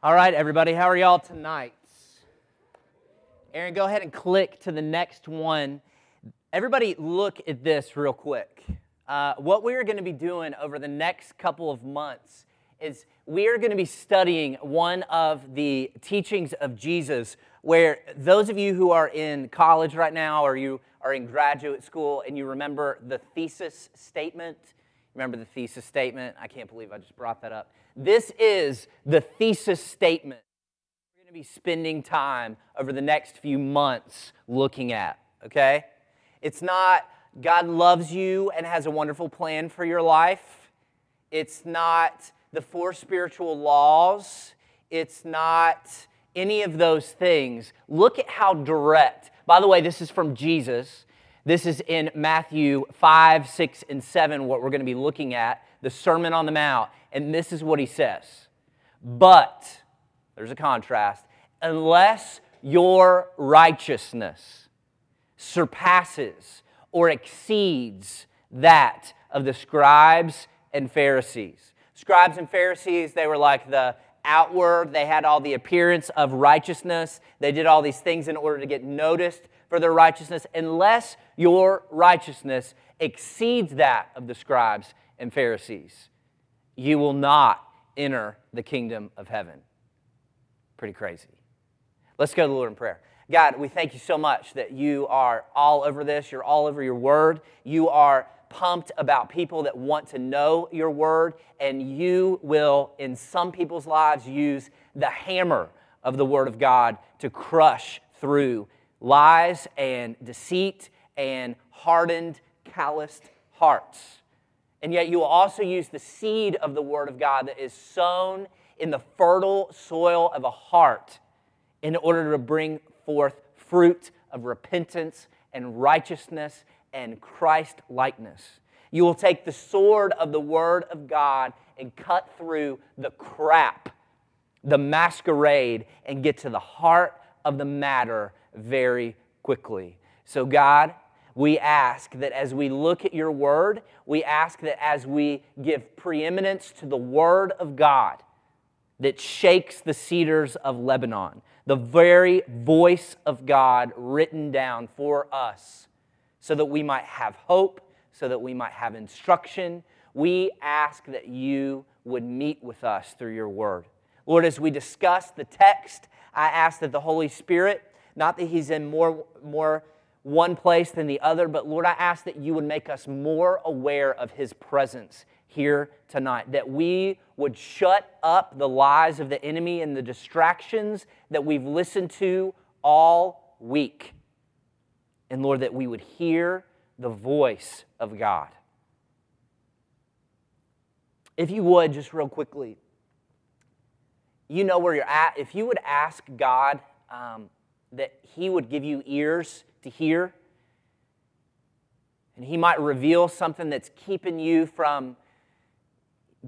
All right, everybody, how are y'all tonight? Aaron, go ahead and click to the next one. Everybody, look at this real quick. Uh, what we are going to be doing over the next couple of months is we are going to be studying one of the teachings of Jesus, where those of you who are in college right now or you are in graduate school and you remember the thesis statement, remember the thesis statement? I can't believe I just brought that up. This is the thesis statement we're going to be spending time over the next few months looking at, okay? It's not God loves you and has a wonderful plan for your life. It's not the four spiritual laws. It's not any of those things. Look at how direct. By the way, this is from Jesus. This is in Matthew 5, 6, and 7, what we're going to be looking at, the Sermon on the Mount. And this is what he says. But, there's a contrast, unless your righteousness surpasses or exceeds that of the scribes and Pharisees. Scribes and Pharisees, they were like the outward, they had all the appearance of righteousness. They did all these things in order to get noticed for their righteousness. Unless your righteousness exceeds that of the scribes and Pharisees, you will not enter the kingdom of heaven. Pretty crazy. Let's go to the Lord in prayer. God, we thank you so much that you are all over this. You're all over your word. You are pumped about people that want to know your word, and you will, in some people's lives, use the hammer of the word of God to crush through lies and deceit and hardened, calloused hearts. And yet, you will also use the seed of the word of God that is sown in the fertile soil of a heart in order to bring forth fruit of repentance and righteousness and Christ likeness. You will take the sword of the Word of God and cut through the crap, the masquerade, and get to the heart of the matter very quickly. So, God, we ask that as we look at your Word, we ask that as we give preeminence to the Word of God that shakes the cedars of Lebanon, the very voice of God written down for us so that we might have hope, so that we might have instruction. We ask that you would meet with us through your word. Lord, as we discuss the text, I ask that the Holy Spirit, not that he's in more, more one place than the other, but Lord, I ask that you would make us more aware of his presence here tonight, that we would shut up the lies of the enemy and the distractions that we've listened to all week and Lord, that we would hear the voice of God. If you would, just real quickly, you know where you're at. If you would ask God um, that He would give you ears to hear, and He might reveal something that's keeping you from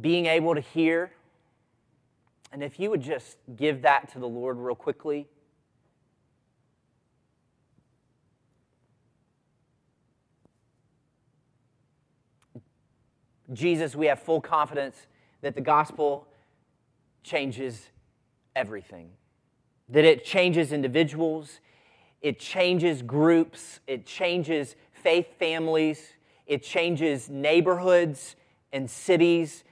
being able to hear, and if you would just give that to the Lord real quickly. Jesus, we have full confidence that the gospel changes everything, that it changes individuals, it changes groups, it changes faith families, it changes neighborhoods and cities.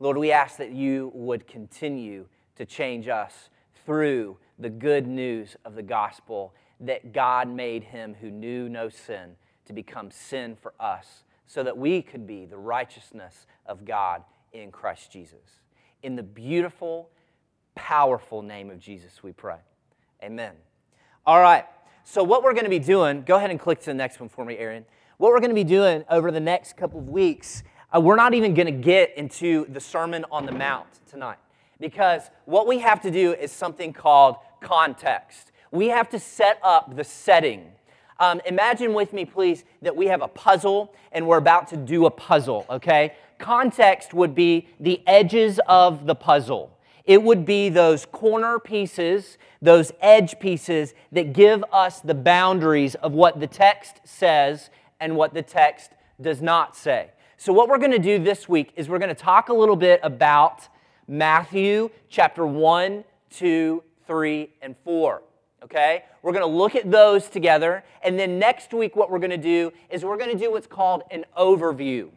Lord, we ask that you would continue to change us through the good news of the gospel that God made him who knew no sin to become sin for us so that we could be the righteousness of God in Christ Jesus. In the beautiful, powerful name of Jesus, we pray. Amen. All right. So, what we're going to be doing, go ahead and click to the next one for me, Aaron. What we're going to be doing over the next couple of weeks, uh, we're not even going to get into the Sermon on the Mount tonight because what we have to do is something called context. We have to set up the setting um, imagine with me, please, that we have a puzzle and we're about to do a puzzle, okay? Context would be the edges of the puzzle. It would be those corner pieces, those edge pieces that give us the boundaries of what the text says and what the text does not say. So, what we're going to do this week is we're going to talk a little bit about Matthew chapter 1, 2, 3, and 4. Okay? We're going to look at those together. And then next week, what we're going to do is we're going to do what's called an overview.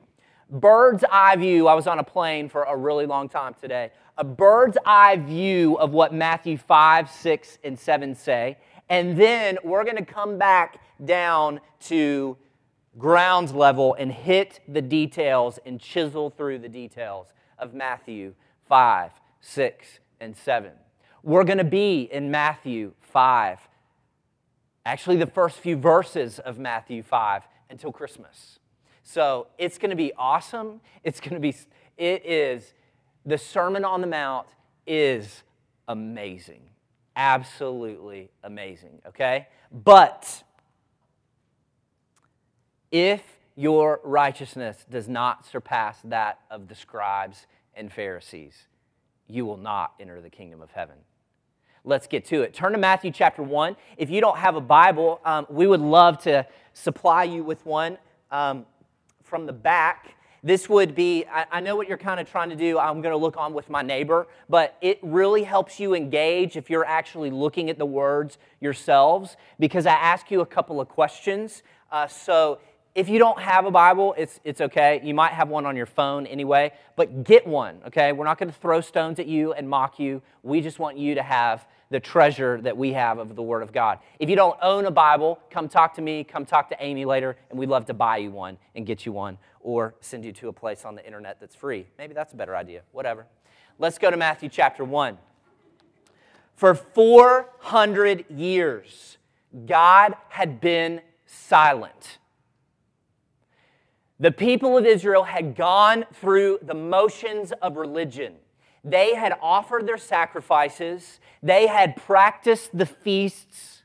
Bird's eye view. I was on a plane for a really long time today. A bird's eye view of what Matthew 5, 6, and 7 say. And then we're going to come back down to grounds level and hit the details and chisel through the details of Matthew 5, 6, and 7. We're going to be in Matthew 5, actually, the first few verses of Matthew 5 until Christmas. So it's going to be awesome. It's going to be, it is, the Sermon on the Mount is amazing. Absolutely amazing, okay? But if your righteousness does not surpass that of the scribes and Pharisees, you will not enter the kingdom of heaven. Let's get to it. Turn to Matthew chapter 1. If you don't have a Bible, um, we would love to supply you with one um, from the back. This would be, I, know what you're kind of trying to do. I'm going to look on with my neighbor, but it really helps you engage if you're actually looking at the words yourselves because I ask you a couple of questions. Uh, so if you don't have a Bible, it's, it's okay. You might have one on your phone anyway, but get one, okay? We're not going to throw stones at you and mock you. We just want you to have the treasure that we have of the Word of God. If you don't own a Bible, come talk to me, come talk to Amy later, and we'd love to buy you one and get you one or send you to a place on the internet that's free. Maybe that's a better idea, whatever. Let's go to Matthew chapter 1. For 400 years, God had been silent. The people of Israel had gone through the motions of religion. They had offered their sacrifices, they had practiced the feasts,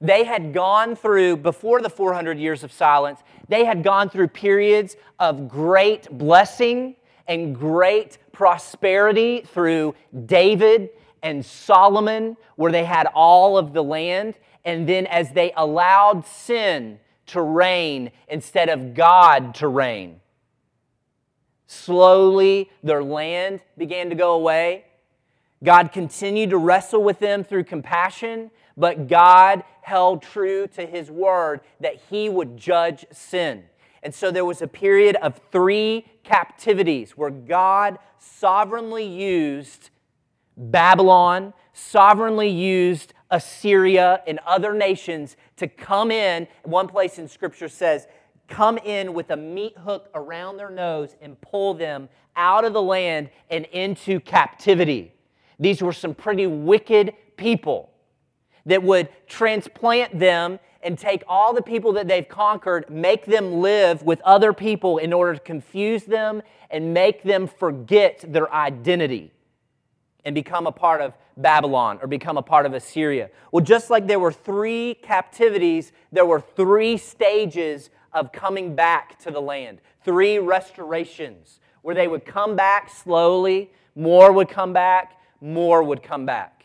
they had gone through, before the 400 years of silence, they had gone through periods of great blessing and great prosperity through David and Solomon, where they had all of the land. And then, as they allowed sin to reign instead of God to reign. Slowly, their land began to go away. God continued to wrestle with them through compassion, but God held true to his word that he would judge sin. And so there was a period of three captivities where God sovereignly used Babylon, sovereignly used Assyria and other nations to come in. One place in Scripture says, come in with a meat hook around their nose and pull them out of the land and into captivity. These were some pretty wicked people that would transplant them and take all the people that they've conquered, make them live with other people in order to confuse them and make them forget their identity and become a part of Babylon or become a part of Assyria. Well, just like there were three captivities, there were three stages of coming back to the land, three restorations where they would come back slowly, more would come back, more would come back.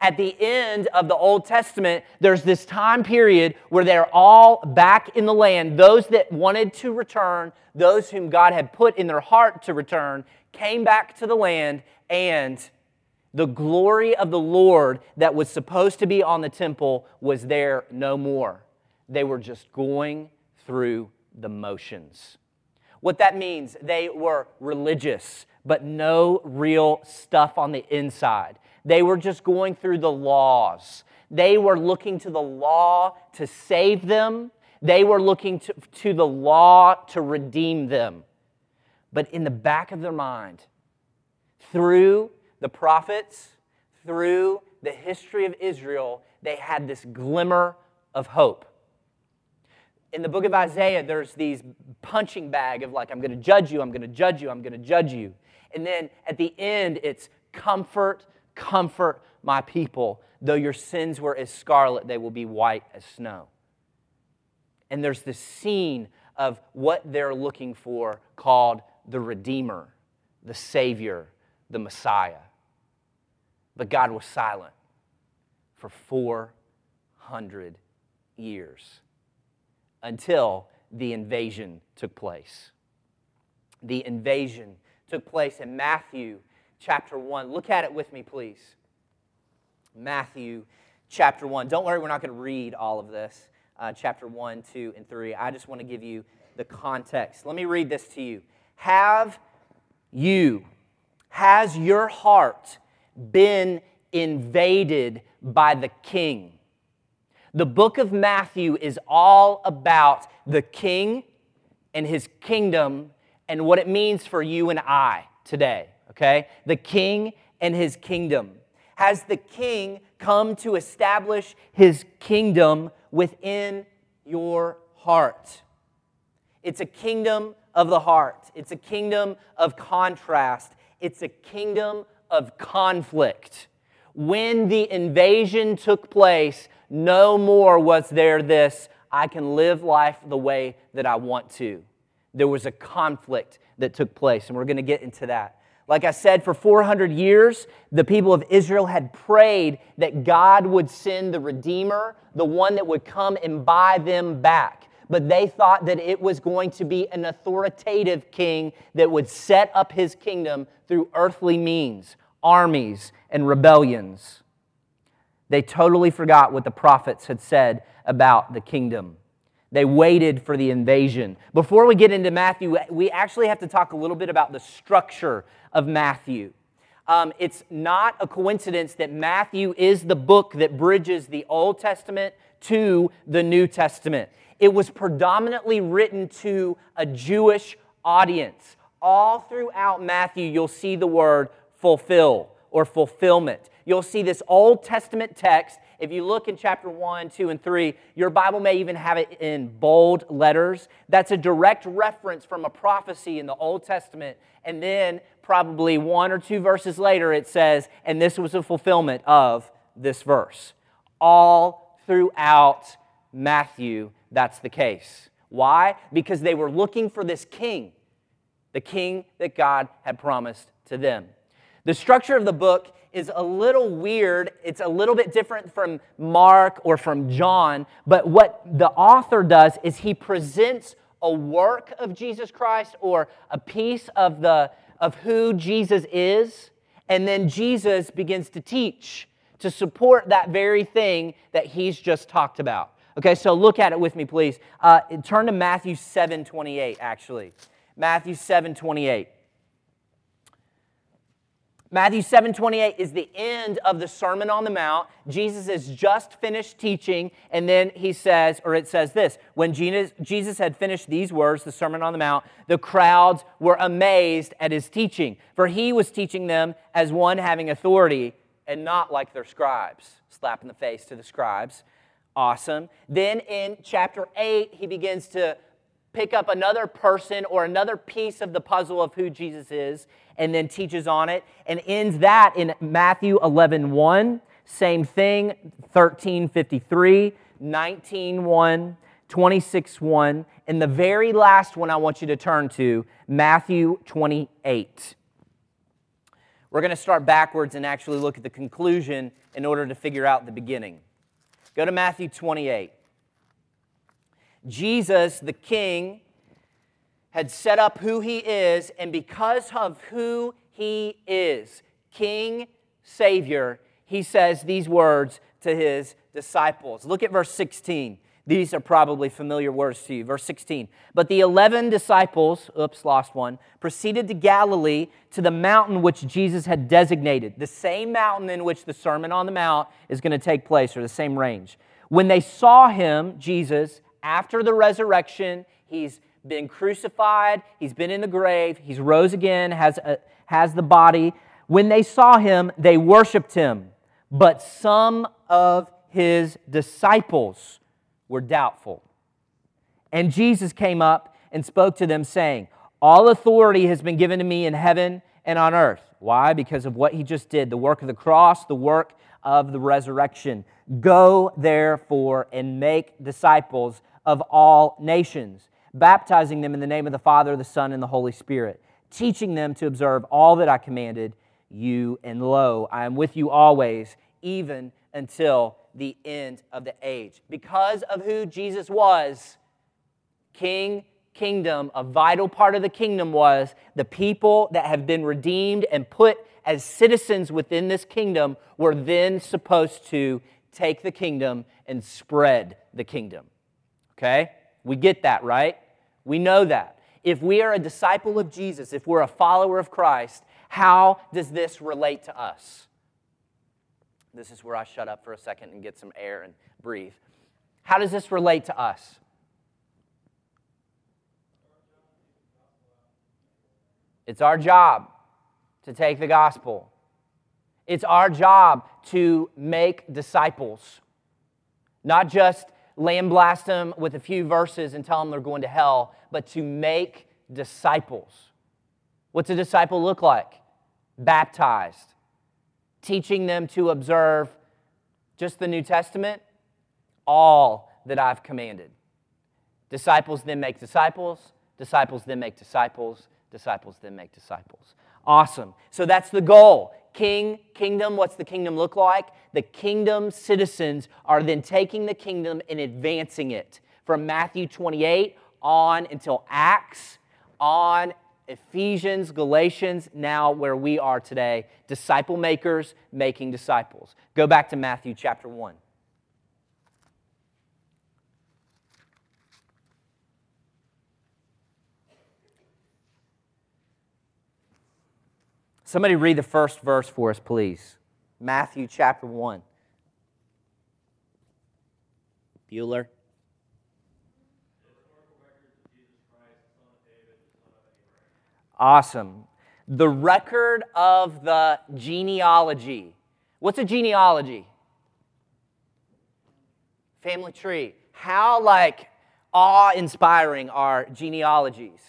At the end of the Old Testament, there's this time period where they're all back in the land. Those that wanted to return, those whom God had put in their heart to return, came back to the land and the glory of the Lord that was supposed to be on the temple was there no more. They were just going through the motions. What that means, they were religious, but no real stuff on the inside. They were just going through the laws. They were looking to the law to save them, they were looking to, to the law to redeem them. But in the back of their mind, through the prophets, through the history of Israel, they had this glimmer of hope. In the book of Isaiah, there's these punching bag of like, I'm going to judge you, I'm going to judge you, I'm going to judge you. And then at the end, it's comfort, comfort my people. Though your sins were as scarlet, they will be white as snow. And there's this scene of what they're looking for called the Redeemer, the Savior, the Messiah. But God was silent for 400 years until the invasion took place. The invasion took place, in Matthew chapter 1. Look at it with me, please. Matthew chapter 1. Don't worry, we're not going to read all of this. Uh, chapter 1, 2, and 3. I just want to give you the context. Let me read this to you. Have you, has your heart been invaded by the king? The book of Matthew is all about the king and his kingdom and what it means for you and I today, okay? The king and his kingdom. Has the king come to establish his kingdom within your heart? It's a kingdom of the heart, it's a kingdom of contrast, it's a kingdom of conflict. When the invasion took place, no more was there this I can live life the way that I want to. There was a conflict that took place, and we're going to get into that. Like I said, for 400 years, the people of Israel had prayed that God would send the Redeemer, the one that would come and buy them back. But they thought that it was going to be an authoritative king that would set up his kingdom through earthly means, armies, and rebellions. They totally forgot what the prophets had said about the kingdom. They waited for the invasion. Before we get into Matthew, we actually have to talk a little bit about the structure of Matthew. Um, it's not a coincidence that Matthew is the book that bridges the Old Testament to the New Testament. It was predominantly written to a Jewish audience. All throughout Matthew, you'll see the word fulfill or fulfillment. You'll see this Old Testament text. If you look in chapter 1, 2, and 3, your Bible may even have it in bold letters. That's a direct reference from a prophecy in the Old Testament. And then, probably one or two verses later, it says, and this was a fulfillment of this verse. All throughout Matthew, that's the case. Why? Because they were looking for this king, the king that God had promised to them. The structure of the book is a little weird. It's a little bit different from Mark or from John, but what the author does is he presents a work of Jesus Christ or a piece of the of who Jesus is, and then Jesus begins to teach to support that very thing that he's just talked about. Okay, so look at it with me, please. Uh, turn to Matthew 7 28, actually. Matthew 7 28. Matthew 7 28 is the end of the Sermon on the Mount. Jesus has just finished teaching, and then he says, or it says this when Jesus had finished these words, the Sermon on the Mount, the crowds were amazed at his teaching, for he was teaching them as one having authority and not like their scribes. Slap in the face to the scribes. Awesome. Then in chapter 8, he begins to pick up another person or another piece of the puzzle of who Jesus is and then teaches on it and ends that in Matthew 11 1. Same thing, 13 53, 19 1, 26 1. And the very last one I want you to turn to, Matthew 28. We're going to start backwards and actually look at the conclusion in order to figure out the beginning. Go to Matthew 28. Jesus, the king, had set up who he is, and because of who he is, King, Savior, he says these words to his disciples. Look at verse 16. These are probably familiar words to you. Verse 16. But the 11 disciples, oops, lost one, proceeded to Galilee to the mountain which Jesus had designated, the same mountain in which the Sermon on the Mount is going to take place, or the same range. When they saw him, Jesus, after the resurrection, he's been crucified, he's been in the grave, he's rose again, has, a, has the body. When they saw him, they worshiped him, but some of his disciples were doubtful. And Jesus came up and spoke to them, saying, All authority has been given to me in heaven and on earth. Why? Because of what he just did the work of the cross, the work of the resurrection. Go, therefore, and make disciples of all nations, baptizing them in the name of the Father, the Son, and the Holy Spirit, teaching them to observe all that I commanded you. And lo, I am with you always, even until the end of the age. Because of who Jesus was, King, kingdom, a vital part of the kingdom was the people that have been redeemed and put as citizens within this kingdom, we're then supposed to take the kingdom and spread the kingdom. Okay? We get that, right? We know that. If we are a disciple of Jesus, if we're a follower of Christ, how does this relate to us? This is where I shut up for a second and get some air and breathe. How does this relate to us? It's our job to take the gospel. It's our job to make disciples, not just lamb blast them with a few verses and tell them they're going to hell, but to make disciples. What's a disciple look like? Baptized, teaching them to observe just the New Testament, all that I've commanded. Disciples then make disciples, disciples then make disciples, disciples then make disciples. Awesome. So that's the goal. King, kingdom, what's the kingdom look like? The kingdom citizens are then taking the kingdom and advancing it from Matthew 28 on until Acts, on Ephesians, Galatians, now where we are today, disciple makers making disciples. Go back to Matthew chapter 1. Somebody read the first verse for us, please. Matthew chapter 1. Bueller. Awesome. The record of the genealogy. What's a genealogy? Family tree. How like awe-inspiring are genealogies?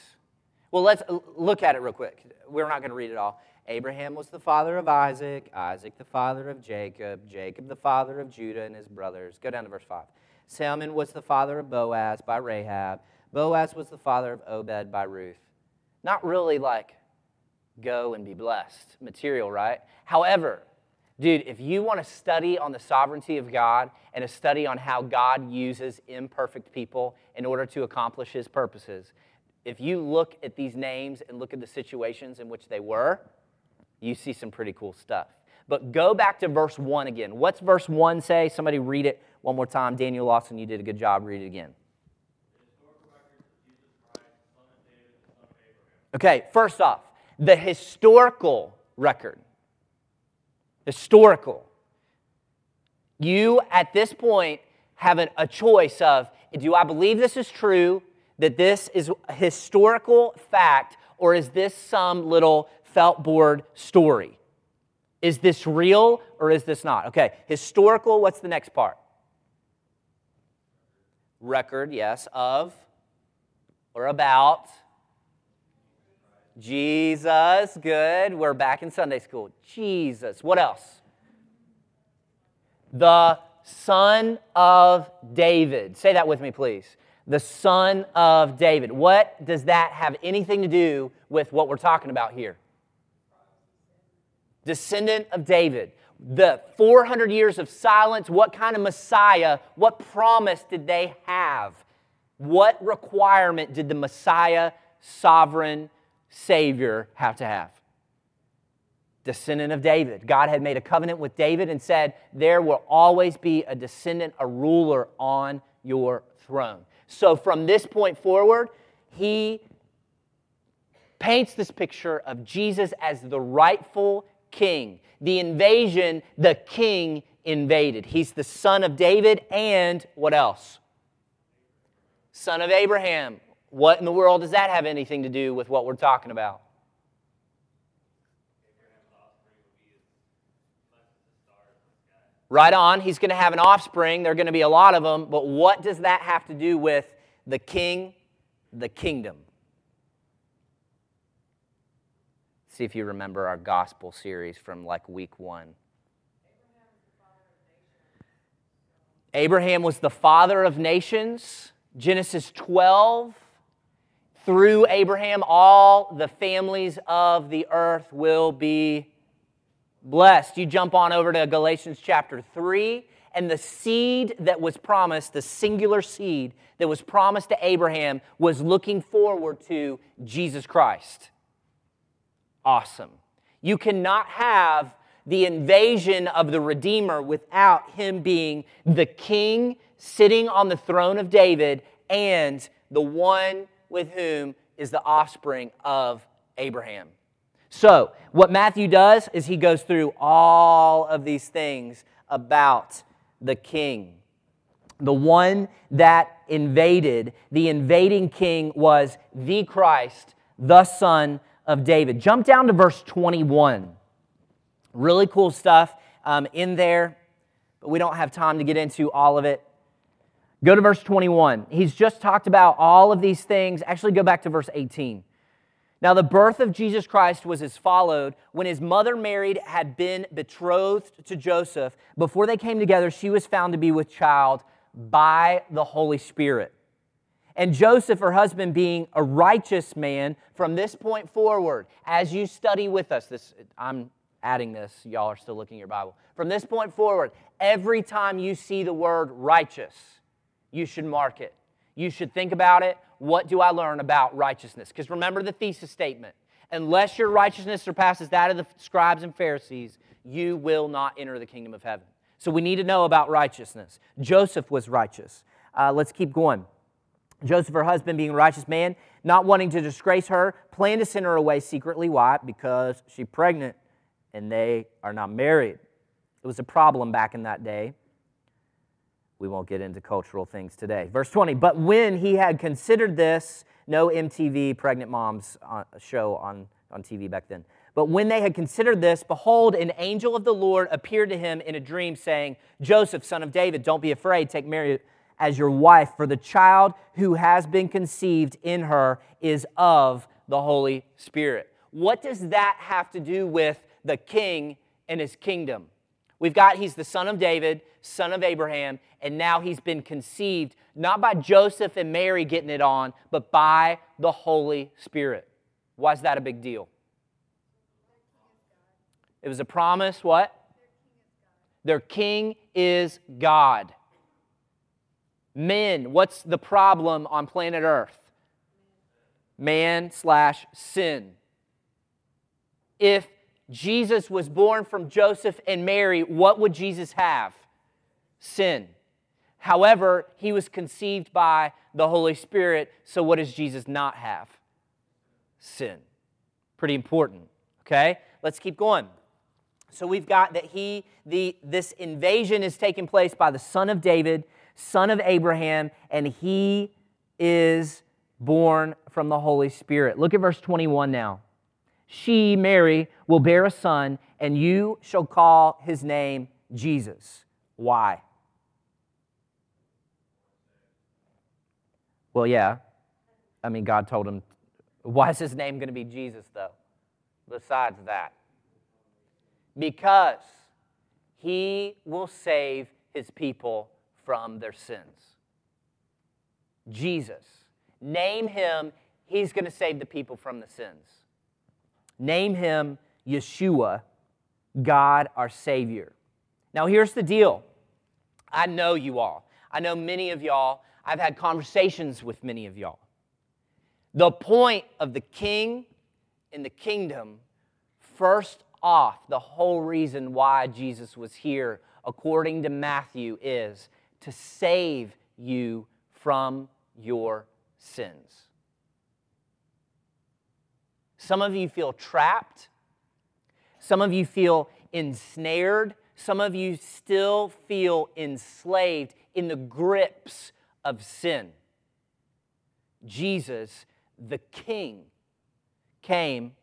Well, let's look at it real quick. We're not going to read it all. Abraham was the father of Isaac, Isaac the father of Jacob, Jacob the father of Judah and his brothers. Go down to verse 5. Salmon was the father of Boaz by Rahab. Boaz was the father of Obed by Ruth. Not really like go and be blessed material, right? However, dude, if you want to study on the sovereignty of God and a study on how God uses imperfect people in order to accomplish his purposes, if you look at these names and look at the situations in which they were, you see some pretty cool stuff. But go back to verse 1 again. What's verse 1 say? Somebody read it one more time. Daniel Lawson, you did a good job. Read it again. Okay, first off, the historical record. Historical. You, at this point, have a choice of do I believe this is true, that this is a historical fact, or is this some little felt board story. Is this real or is this not? Okay, historical, what's the next part? Record, yes, of or about Jesus. Good. We're back in Sunday school. Jesus. What else? The Son of David. Say that with me, please. The Son of David. What does that have anything to do with what we're talking about here? Descendant of David. The 400 years of silence, what kind of Messiah, what promise did they have? What requirement did the Messiah, sovereign Savior, have to have? Descendant of David. God had made a covenant with David and said, There will always be a descendant, a ruler on your throne. So from this point forward, he paints this picture of Jesus as the rightful king. The invasion, the king invaded. He's the son of David and what else? Son of Abraham. What in the world does that have anything to do with what we're talking about? Right on. He's going to have an offspring. There are going to be a lot of them. But what does that have to do with the king, the kingdom? See if you remember our gospel series from like week one. Abraham was the father of nations. Genesis 12. Through Abraham, all the families of the earth will be blessed. You jump on over to Galatians chapter 3, and the seed that was promised, the singular seed that was promised to Abraham, was looking forward to Jesus Christ awesome. You cannot have the invasion of the Redeemer without him being the king sitting on the throne of David and the one with whom is the offspring of Abraham. So, what Matthew does is he goes through all of these things about the king. The one that invaded, the invading king was the Christ, the Son of David. Jump down to verse 21. Really cool stuff um, in there, but we don't have time to get into all of it. Go to verse 21. He's just talked about all of these things. Actually, go back to verse 18. Now, the birth of Jesus Christ was as followed. When his mother married, had been betrothed to Joseph, before they came together, she was found to be with child by the Holy Spirit. And Joseph, her husband, being a righteous man, from this point forward, as you study with us, this I'm adding this, y'all are still looking at your Bible. From this point forward, every time you see the word righteous, you should mark it. You should think about it. What do I learn about righteousness? Because remember the thesis statement unless your righteousness surpasses that of the scribes and Pharisees, you will not enter the kingdom of heaven. So we need to know about righteousness. Joseph was righteous. Uh, let's keep going. Joseph, her husband, being a righteous man, not wanting to disgrace her, planned to send her away secretly. Why? Because she's pregnant and they are not married. It was a problem back in that day. We won't get into cultural things today. Verse 20, but when he had considered this, no MTV pregnant moms uh, show on, on TV back then. But when they had considered this, behold, an angel of the Lord appeared to him in a dream, saying, Joseph, son of David, don't be afraid, take Mary as your wife, for the child who has been conceived in her is of the Holy Spirit. What does that have to do with the king and his kingdom? We've got he's the son of David, son of Abraham, and now he's been conceived not by Joseph and Mary getting it on, but by the Holy Spirit. Why is that a big deal? It was a promise, what? Their king is God. Men, what's the problem on planet Earth? Man slash sin. If Jesus was born from Joseph and Mary, what would Jesus have? Sin. However, he was conceived by the Holy Spirit, so what does Jesus not have? Sin. Pretty important, okay? Let's keep going. So we've got that he, the, this invasion is taking place by the son of David, son of Abraham, and he is born from the Holy Spirit. Look at verse 21 now. She, Mary, will bear a son, and you shall call his name Jesus. Why? Well, yeah. I mean, God told him. Why is his name going to be Jesus, though? Besides that, because he will save his people from their sins. Jesus. Name him, he's going to save the people from the sins. Name him Yeshua, God our Savior. Now, here's the deal I know you all. I know many of y'all. I've had conversations with many of y'all. The point of the king in the kingdom, first off, the whole reason why Jesus was here, according to Matthew, is to save you from your sins. Some of you feel trapped. Some of you feel ensnared. Some of you still feel enslaved in the grips of sin. Jesus, the King, came,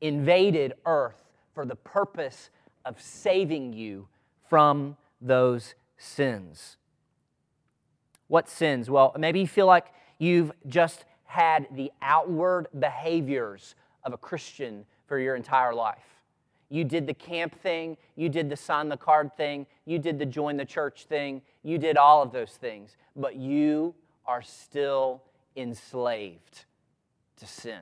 invaded earth for the purpose of saving you from those sins. What sins? Well, maybe you feel like you've just had the outward behaviors of a Christian for your entire life. You did the camp thing, you did the sign the card thing, you did the join the church thing, you did all of those things, but you are still enslaved to sin.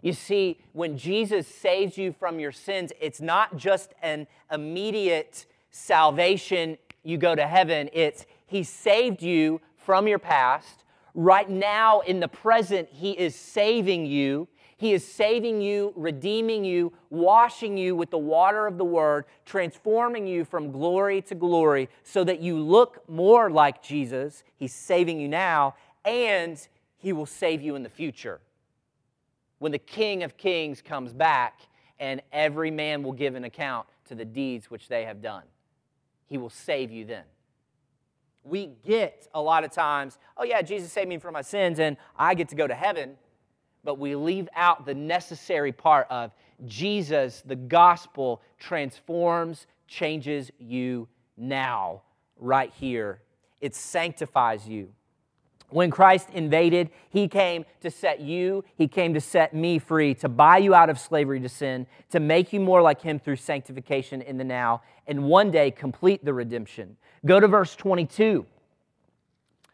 You see, when Jesus saves you from your sins, it's not just an immediate salvation, you go to heaven. It's He saved you from your past. Right now, in the present, He is saving you He is saving you, redeeming you, washing you with the water of the word, transforming you from glory to glory so that you look more like Jesus. He's saving you now, and He will save you in the future. When the King of Kings comes back, and every man will give an account to the deeds which they have done, He will save you then we get a lot of times, oh, yeah, Jesus saved me from my sins and I get to go to heaven, but we leave out the necessary part of Jesus, the gospel, transforms, changes you now, right here. It sanctifies you. When Christ invaded, he came to set you, he came to set me free, to buy you out of slavery to sin, to make you more like him through sanctification in the now, and one day complete the redemption. Go to verse 22.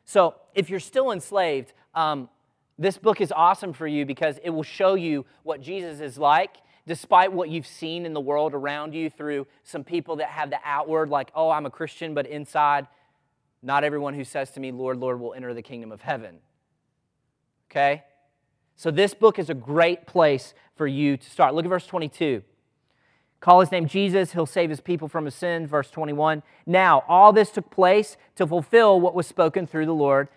So, if you're still enslaved, um, this book is awesome for you because it will show you what Jesus is like, despite what you've seen in the world around you through some people that have the outward, like, oh, I'm a Christian, but inside, not everyone who says to me, Lord, Lord, will enter the kingdom of heaven. Okay? So, this book is a great place for you to start. Look at verse 22. Call his name Jesus, he'll save his people from his sin. Verse 21. Now, all this took place to fulfill what was spoken through the Lord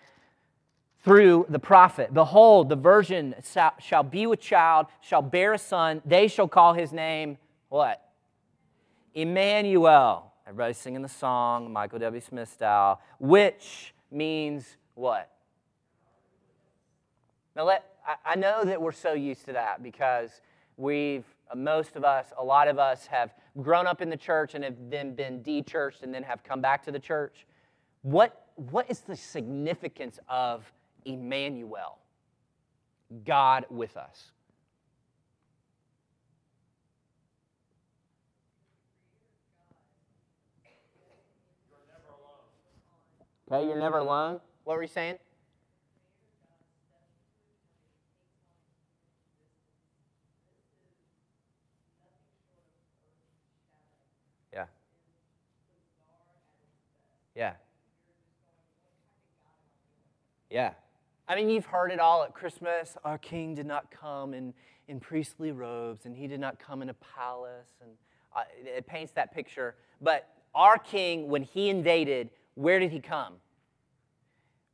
through the prophet. Behold, the virgin shall be with child, shall bear a son. They shall call his name what? Emmanuel. Everybody's singing the song, Michael W. Smith style, which means what? Now, let, I know that we're so used to that because we've Uh, most of us, a lot of us, have grown up in the church and have then been de-churched and then have come back to the church. What, what is the significance of Emmanuel, God with us? Okay, you're never alone. What were you saying? Yeah. Yeah. I mean, you've heard it all at Christmas. Our king did not come in, in priestly robes, and he did not come in a palace. And uh, it paints that picture. But our king, when he invaded, where did he come?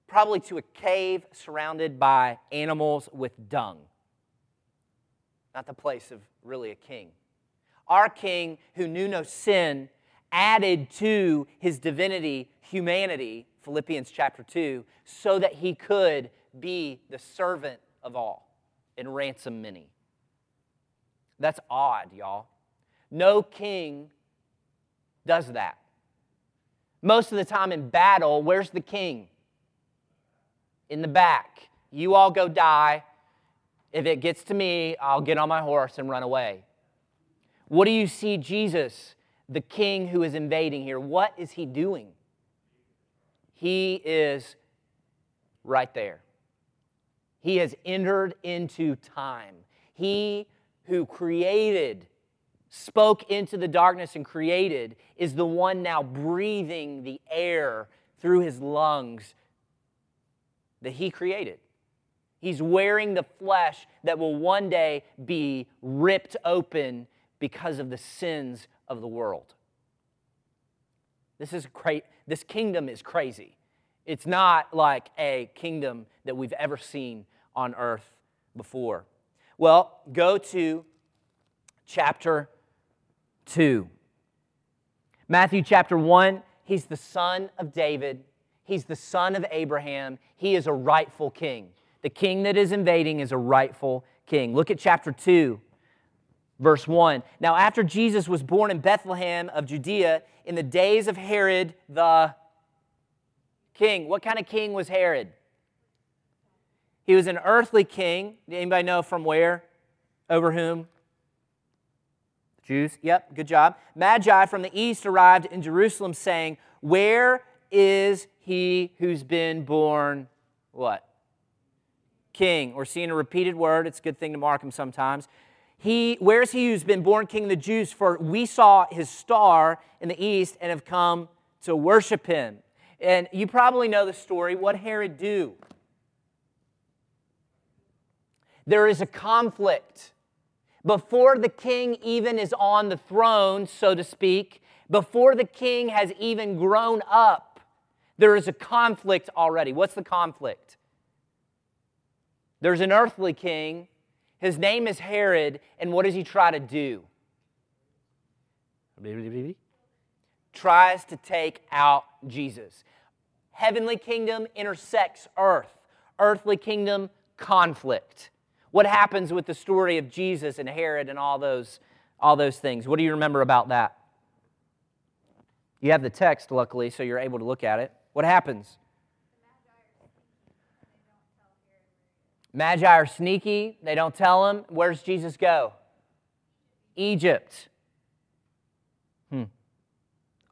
Probably to a cave surrounded by animals with dung. Not the place of really a king. Our king, who knew no sin, added to his divinity humanity, Philippians chapter 2, so that he could be the servant of all and ransom many. That's odd, y'all. No king does that. Most of the time in battle, where's the king? In the back. You all go die. If it gets to me, I'll get on my horse and run away. What do you see Jesus the king who is invading here, what is he doing? He is right there. He has entered into time. He who created, spoke into the darkness and created, is the one now breathing the air through his lungs that he created. He's wearing the flesh that will one day be ripped open because of the sins of the world. This is great. This kingdom is crazy. It's not like a kingdom that we've ever seen on earth before. Well, go to chapter 2. Matthew chapter 1, he's the son of David. He's the son of Abraham. He is a rightful king. The king that is invading is a rightful king. Look at chapter 2, Verse 1 Now, after Jesus was born in Bethlehem of Judea in the days of Herod the king, what kind of king was Herod? He was an earthly king. Anybody know from where? Over whom? Jews. Yep, good job. Magi from the east arrived in Jerusalem saying, Where is he who's been born what? King. Or seeing a repeated word. It's a good thing to mark them sometimes. He, where's he who's been born king of the Jews? For we saw his star in the east and have come to worship him. And you probably know the story. What Herod do? There is a conflict. Before the king even is on the throne, so to speak, before the king has even grown up, there is a conflict already. What's the conflict? There's an earthly king. His name is Herod, and what does he try to do? Tries to take out Jesus. Heavenly kingdom intersects earth, earthly kingdom conflict. What happens with the story of Jesus and Herod and all those, all those things? What do you remember about that? You have the text, luckily, so you're able to look at it. What happens? Magi are sneaky. They don't tell him. does Jesus go? Egypt. Hmm.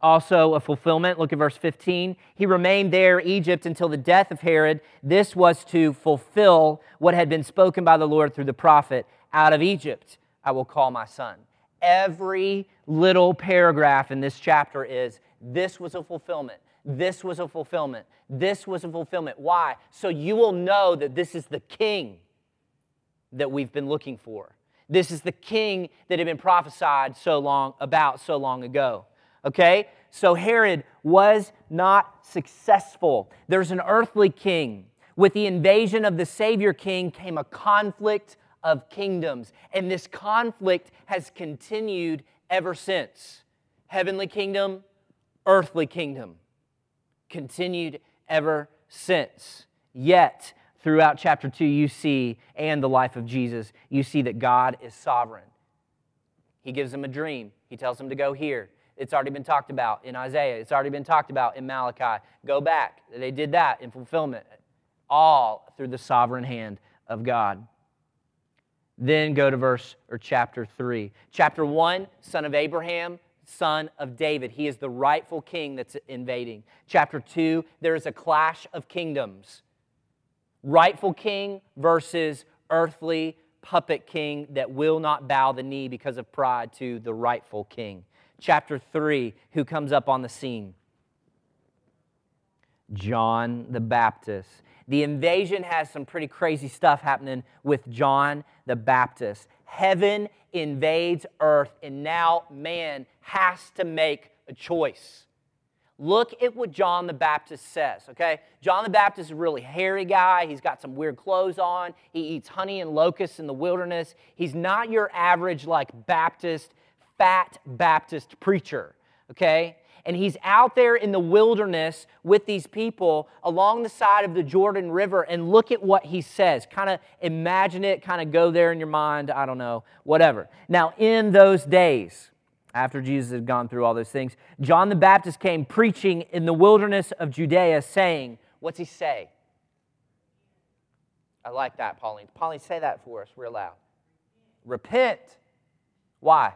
Also, a fulfillment. Look at verse 15. He remained there, Egypt, until the death of Herod. This was to fulfill what had been spoken by the Lord through the prophet Out of Egypt I will call my son. Every little paragraph in this chapter is this was a fulfillment. This was a fulfillment. This was a fulfillment. Why? So you will know that this is the king that we've been looking for. This is the king that had been prophesied so long about so long ago. Okay? So Herod was not successful. There's an earthly king. With the invasion of the Savior king came a conflict of kingdoms. And this conflict has continued ever since. Heavenly kingdom, earthly kingdom. Continued ever since. Yet, throughout chapter 2, you see, and the life of Jesus, you see that God is sovereign. He gives him a dream. He tells him to go here. It's already been talked about in Isaiah. It's already been talked about in Malachi. Go back. They did that in fulfillment, all through the sovereign hand of God. Then go to verse or chapter 3. Chapter 1, son of Abraham, son of David. He is the rightful king that's invading. Chapter 2, there is a clash of kingdoms rightful king versus earthly puppet king that will not bow the knee because of pride to the rightful king. Chapter 3, who comes up on the scene? John the Baptist. The invasion has some pretty crazy stuff happening with John the Baptist. Heaven invades earth, and now man has to make a choice. Look at what John the Baptist says, okay? John the Baptist is a really hairy guy. He's got some weird clothes on. He eats honey and locusts in the wilderness. He's not your average, like, Baptist, fat Baptist preacher, okay? And he's out there in the wilderness with these people along the side of the Jordan River. And look at what he says. Kind of imagine it, kind of go there in your mind. I don't know, whatever. Now, in those days, after Jesus had gone through all those things, John the Baptist came preaching in the wilderness of Judea, saying, What's he say? I like that, Pauline. Pauline, say that for us real loud. Repent. Why?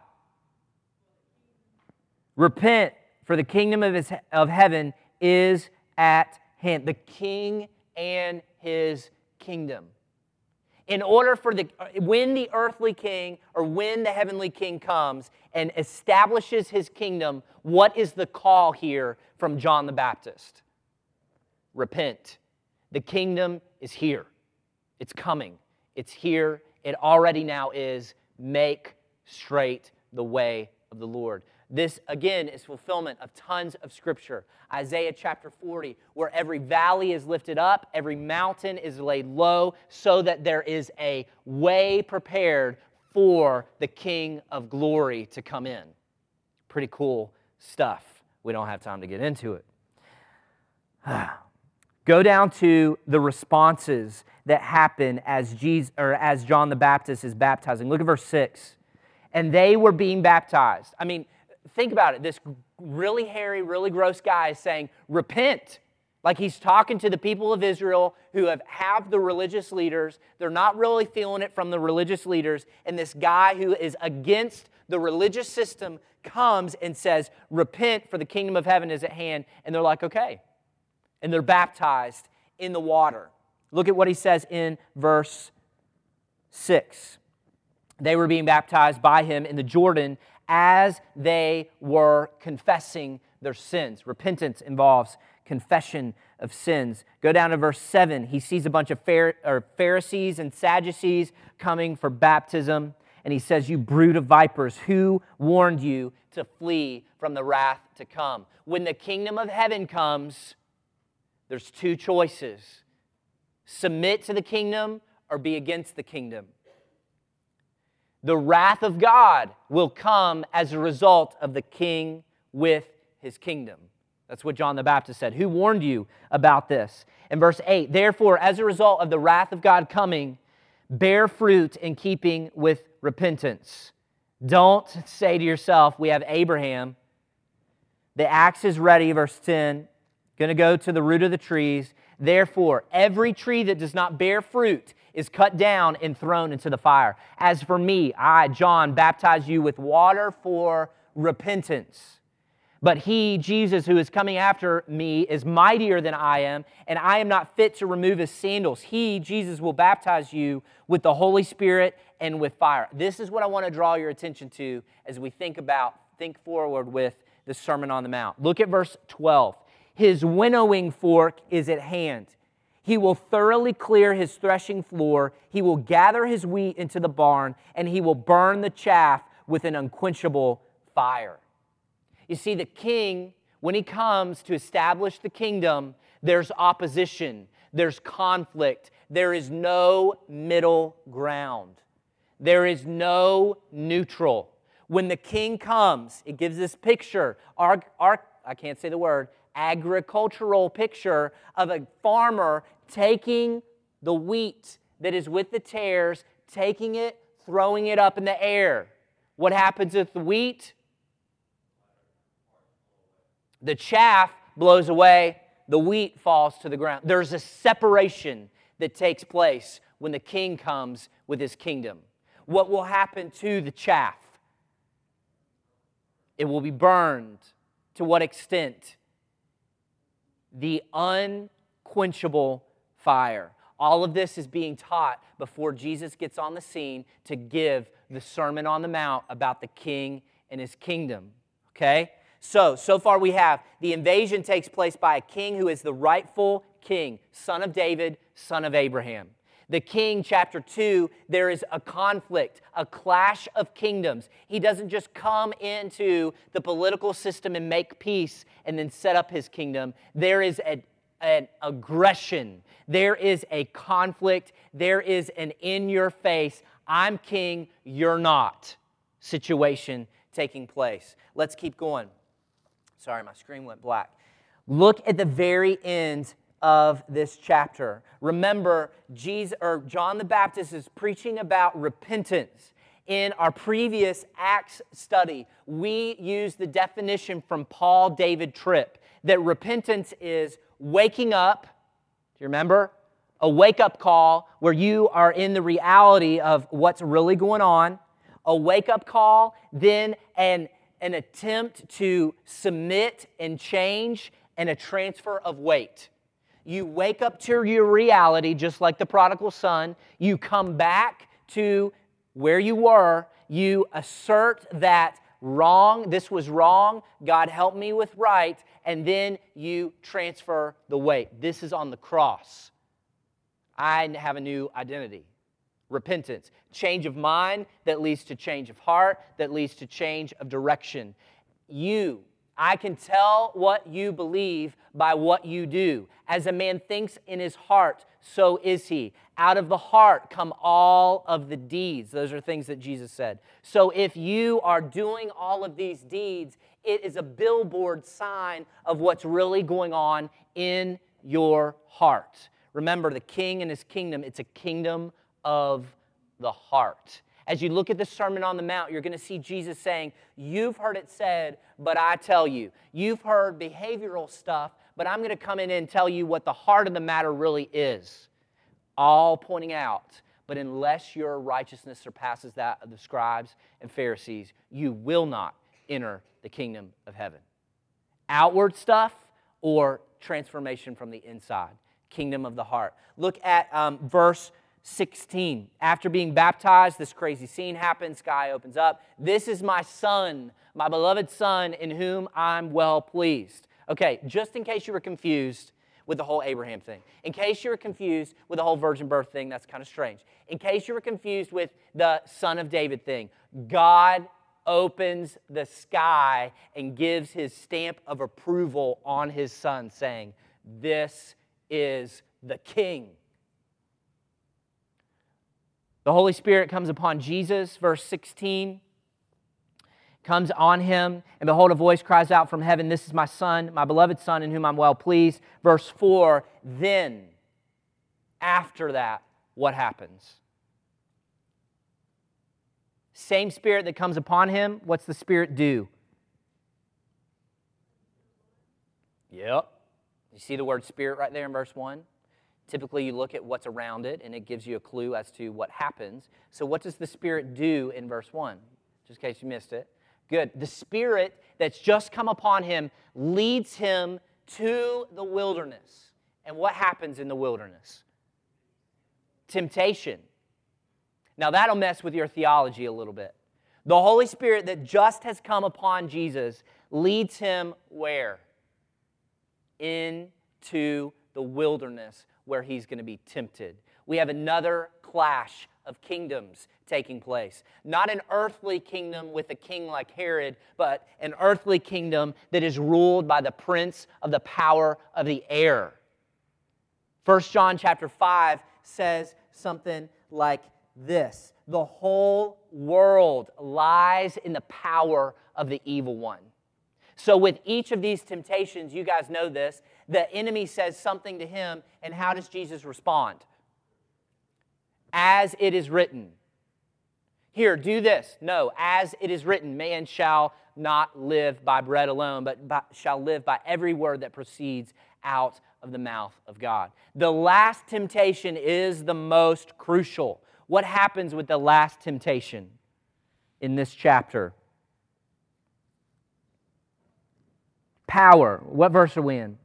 Repent for the kingdom of, his, of heaven is at hand. The king and his kingdom. In order for the, when the earthly king or when the heavenly king comes and establishes his kingdom, what is the call here from John the Baptist? Repent. The kingdom is here. It's coming. It's here. It already now is. Make straight the way of the Lord. This, again, is fulfillment of tons of scripture. Isaiah chapter 40, where every valley is lifted up, every mountain is laid low, so that there is a way prepared for the King of glory to come in. Pretty cool stuff. We don't have time to get into it. Go down to the responses that happen as, Jesus, or as John the Baptist is baptizing. Look at verse 6. And they were being baptized. I mean, think about it. This really hairy, really gross guy is saying, Repent. Like he's talking to the people of Israel who have, have the religious leaders. They're not really feeling it from the religious leaders. And this guy who is against the religious system comes and says, Repent, for the kingdom of heaven is at hand. And they're like, Okay. And they're baptized in the water. Look at what he says in verse 6. They were being baptized by him in the Jordan as they were confessing their sins. Repentance involves confession of sins. Go down to verse 7. He sees a bunch of Pharisees and Sadducees coming for baptism, and he says, You brood of vipers, who warned you to flee from the wrath to come? When the kingdom of heaven comes, there's two choices submit to the kingdom or be against the kingdom. The wrath of God will come as a result of the king with his kingdom. That's what John the Baptist said. Who warned you about this? In verse 8, therefore, as a result of the wrath of God coming, bear fruit in keeping with repentance. Don't say to yourself, We have Abraham. The axe is ready, verse 10. Going to go to the root of the trees. Therefore, every tree that does not bear fruit is cut down and thrown into the fire. As for me, I, John, baptize you with water for repentance. But he, Jesus, who is coming after me, is mightier than I am, and I am not fit to remove his sandals. He, Jesus, will baptize you with the Holy Spirit and with fire. This is what I want to draw your attention to as we think about, think forward with the Sermon on the Mount. Look at verse 12. His winnowing fork is at hand. He will thoroughly clear his threshing floor. He will gather his wheat into the barn, and he will burn the chaff with an unquenchable fire. You see, the king, when he comes to establish the kingdom, there's opposition, there's conflict, there is no middle ground, there is no neutral. When the king comes, it gives this picture, our, our, I can't say the word, agricultural picture of a farmer taking the wheat that is with the tares, taking it, throwing it up in the air. What happens with the wheat? The chaff blows away, the wheat falls to the ground. There's a separation that takes place when the king comes with his kingdom. What will happen to the chaff? It will be burned. To what extent? The unquenchable fire. All of this is being taught before Jesus gets on the scene to give the Sermon on the Mount about the king and his kingdom. Okay? So, so far we have the invasion takes place by a king who is the rightful king, son of David, son of Abraham. The king, chapter 2, there is a conflict, a clash of kingdoms. He doesn't just come into the political system and make peace and then set up his kingdom. There is a, an aggression, there is a conflict, there is an in your face, I'm king, you're not situation taking place. Let's keep going. Sorry, my screen went black. Look at the very end of this chapter. Remember, Jesus or John the Baptist is preaching about repentance. In our previous Acts study, we used the definition from Paul David Tripp that repentance is waking up. Do you remember? A wake up call where you are in the reality of what's really going on. A wake up call, then an an attempt to submit and change and a transfer of weight. You wake up to your reality, just like the prodigal son. You come back to where you were. You assert that wrong, this was wrong, God help me with right, and then you transfer the weight. This is on the cross. I have a new identity repentance. Change of mind that leads to change of heart, that leads to change of direction. You, I can tell what you believe by what you do. As a man thinks in his heart, so is he. Out of the heart come all of the deeds. Those are things that Jesus said. So if you are doing all of these deeds, it is a billboard sign of what's really going on in your heart. Remember, the king and his kingdom, it's a kingdom of the heart. As you look at the Sermon on the Mount, you're going to see Jesus saying, You've heard it said, but I tell you. You've heard behavioral stuff, but I'm going to come in and tell you what the heart of the matter really is. All pointing out, but unless your righteousness surpasses that of the scribes and Pharisees, you will not enter the kingdom of heaven. Outward stuff or transformation from the inside, kingdom of the heart. Look at um, verse 16. After being baptized, this crazy scene happens. Sky opens up. This is my son, my beloved son, in whom I'm well pleased. Okay, just in case you were confused with the whole Abraham thing, in case you were confused with the whole virgin birth thing, that's kind of strange. In case you were confused with the son of David thing, God opens the sky and gives his stamp of approval on his son, saying, This is the king. The Holy Spirit comes upon Jesus, verse 16 comes on him, and behold, a voice cries out from heaven, This is my son, my beloved son, in whom I'm well pleased. Verse 4 Then, after that, what happens? Same spirit that comes upon him, what's the spirit do? Yep. You see the word spirit right there in verse 1? Typically, you look at what's around it and it gives you a clue as to what happens. So, what does the Spirit do in verse 1? Just in case you missed it. Good. The Spirit that's just come upon him leads him to the wilderness. And what happens in the wilderness? Temptation. Now, that'll mess with your theology a little bit. The Holy Spirit that just has come upon Jesus leads him where? Into the wilderness where he's going to be tempted. We have another clash of kingdoms taking place. Not an earthly kingdom with a king like Herod, but an earthly kingdom that is ruled by the prince of the power of the air. 1 John chapter 5 says something like this The whole world lies in the power of the evil one. So, with each of these temptations, you guys know this, the enemy says something to him, and how does Jesus respond? As it is written. Here, do this. No, as it is written, man shall not live by bread alone, but by, shall live by every word that proceeds out of the mouth of God. The last temptation is the most crucial. What happens with the last temptation in this chapter? Power. What verse are we in?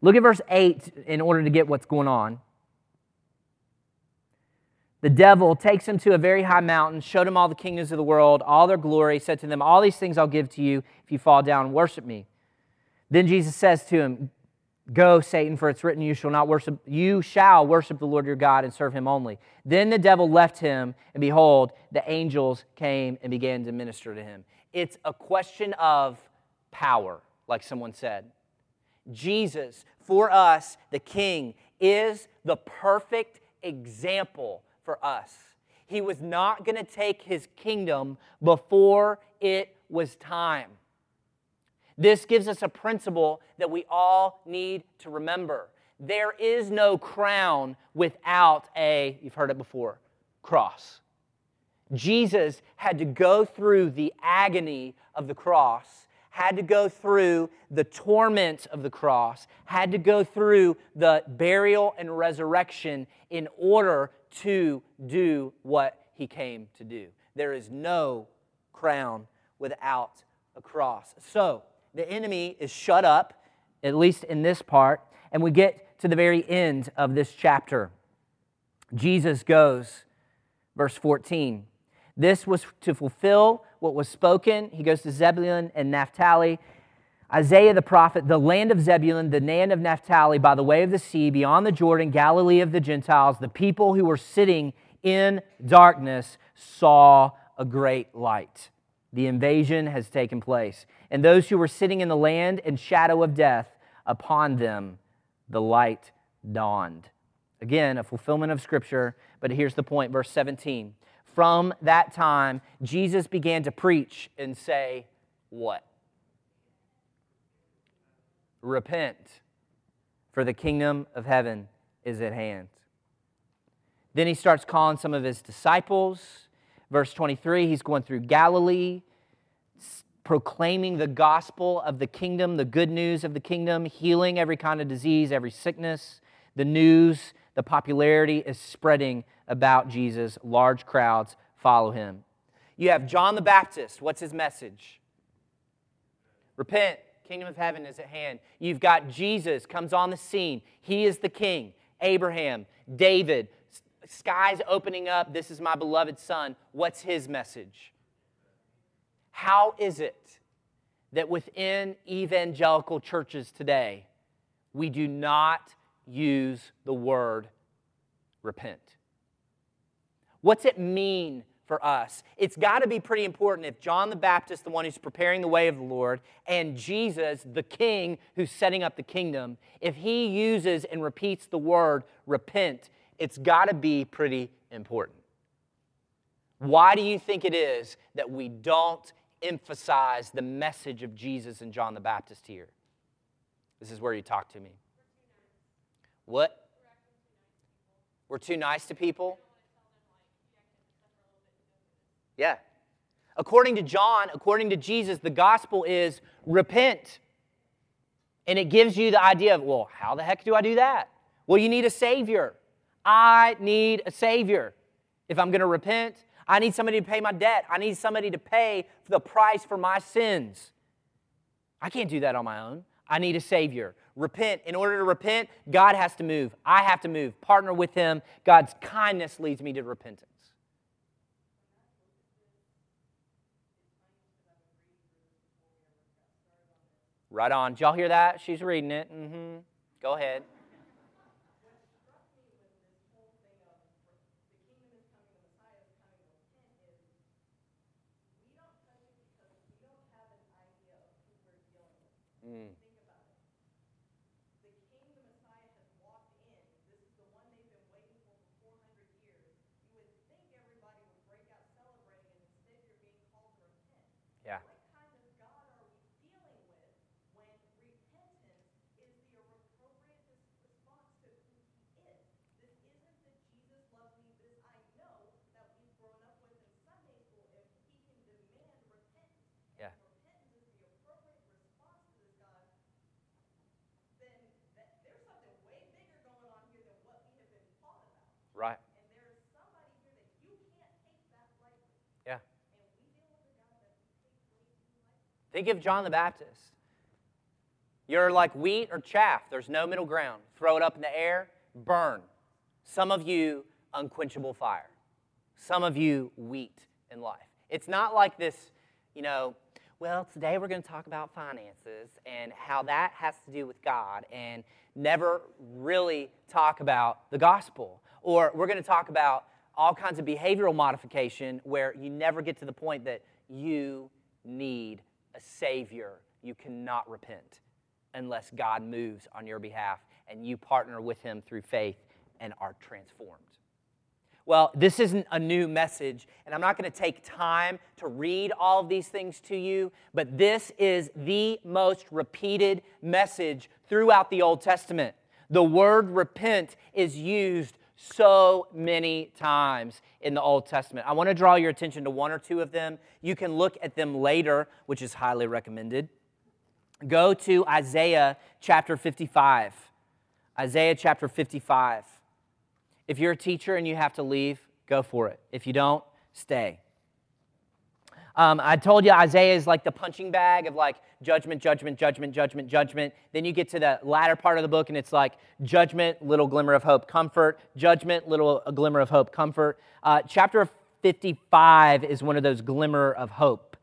Look at verse 8 in order to get what's going on. The devil takes him to a very high mountain, showed him all the kingdoms of the world, all their glory, said to them, All these things I'll give to you if you fall down and worship me. Then Jesus says to him, Go, Satan, for it's written, You shall not worship, you shall worship the Lord your God and serve him only. Then the devil left him, and behold, the angels came and began to minister to him. It's a question of power, like someone said. Jesus, for us, the King, is the perfect example for us. He was not going to take his kingdom before it was time. This gives us a principle that we all need to remember. There is no crown without a, you've heard it before, cross. Jesus had to go through the agony of the cross had to go through the torment of the cross, had to go through the burial and resurrection in order to do what he came to do. There is no crown without a cross. So the enemy is shut up, at least in this part, and we get to the very end of this chapter. Jesus goes, verse 14. This was to fulfill what was spoken. He goes to Zebulun and Naphtali. Isaiah the prophet, the land of Zebulun, the land of Naphtali, by the way of the sea, beyond the Jordan, Galilee of the Gentiles, the people who were sitting in darkness saw a great light. The invasion has taken place. And those who were sitting in the land and shadow of death, upon them the light dawned. Again, a fulfillment of Scripture, but here's the point, verse 17. From that time, Jesus began to preach and say, What? Repent, for the kingdom of heaven is at hand. Then he starts calling some of his disciples. Verse 23, he's going through Galilee, proclaiming the gospel of the kingdom, the good news of the kingdom, healing every kind of disease, every sickness. The news, the popularity is spreading about Jesus. Large crowds follow him. You have John the Baptist. What's his message? Repent. Kingdom of heaven is at hand. You've got Jesus comes on the scene. He is the king. Abraham, David, skies opening up. This is my beloved son. What's his message? How is it that within evangelical churches today, we do not use the word repent. What's it mean for us? It's got to be pretty important if John the Baptist, the one who's preparing the way of the Lord, and Jesus, the king who's setting up the kingdom, if he uses and repeats the word repent, it's got to be pretty important. Why do you think it is that we don't emphasize the message of Jesus and John the Baptist here? This is where you talk to me. What? We're too nice to people? Yeah. According to John, according to Jesus, the gospel is repent. And it gives you the idea of, well, how the heck do I do that? Well, you need a Savior. I need a Savior. If I'm going to repent, I need somebody to pay my debt. I need somebody to pay the price for my sins. I can't do that on my own. I need a Savior. Repent. In order to repent, God has to move. I have to move. Partner with Him. God's kindness leads me to repentance. Right on. Did y'all hear that? She's reading it. Mm-hmm. Go ahead. Mm. Right. Yeah. Think of John the Baptist. You're like wheat or chaff. There's no middle ground. Throw it up in the air, burn. Some of you, unquenchable fire. Some of you, wheat in life. It's not like this, you know, well, today we're going to talk about finances and how that has to do with God and never really talk about the gospel or we're going to talk about all kinds of behavioral modification where you never get to the point that you need a Savior. You cannot repent unless God moves on your behalf and you partner with Him through faith and are transformed. Well, this isn't a new message, and I'm not going to take time to read all of these things to you, but this is the most repeated message throughout the Old Testament. The word repent is used so many times in the Old Testament. I want to draw your attention to one or two of them. You can look at them later, which is highly recommended. Go to Isaiah chapter 55. Isaiah chapter 55. If you're a teacher and you have to leave, go for it. If you don't, stay. Um, I told you Isaiah is like the punching bag of like judgment, judgment, judgment, judgment, judgment. Then you get to the latter part of the book and it's like judgment, little glimmer of hope, comfort, judgment, little glimmer of hope, comfort. Uh, chapter 55 is one of those glimmer of hope.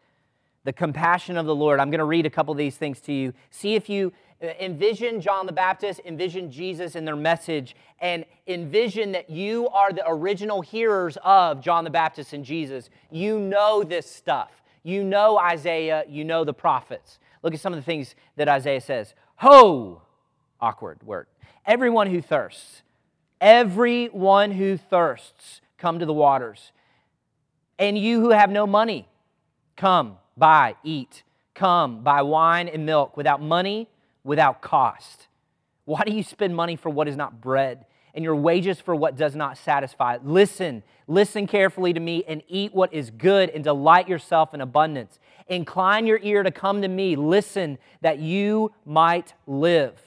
The compassion of the Lord. I'm going to read a couple of these things to you. See if you Uh, envision John the Baptist, envision Jesus and their message, and envision that you are the original hearers of John the Baptist and Jesus. You know this stuff. You know Isaiah, you know the prophets. Look at some of the things that Isaiah says. Ho, awkward word. Everyone who thirsts, everyone who thirsts, come to the waters. And you who have no money, come, buy, eat. Come, buy wine and milk without money without cost? Why do you spend money for what is not bread and your wages for what does not satisfy? Listen, listen carefully to me and eat what is good and delight yourself in abundance. Incline your ear to come to me. Listen that you might live.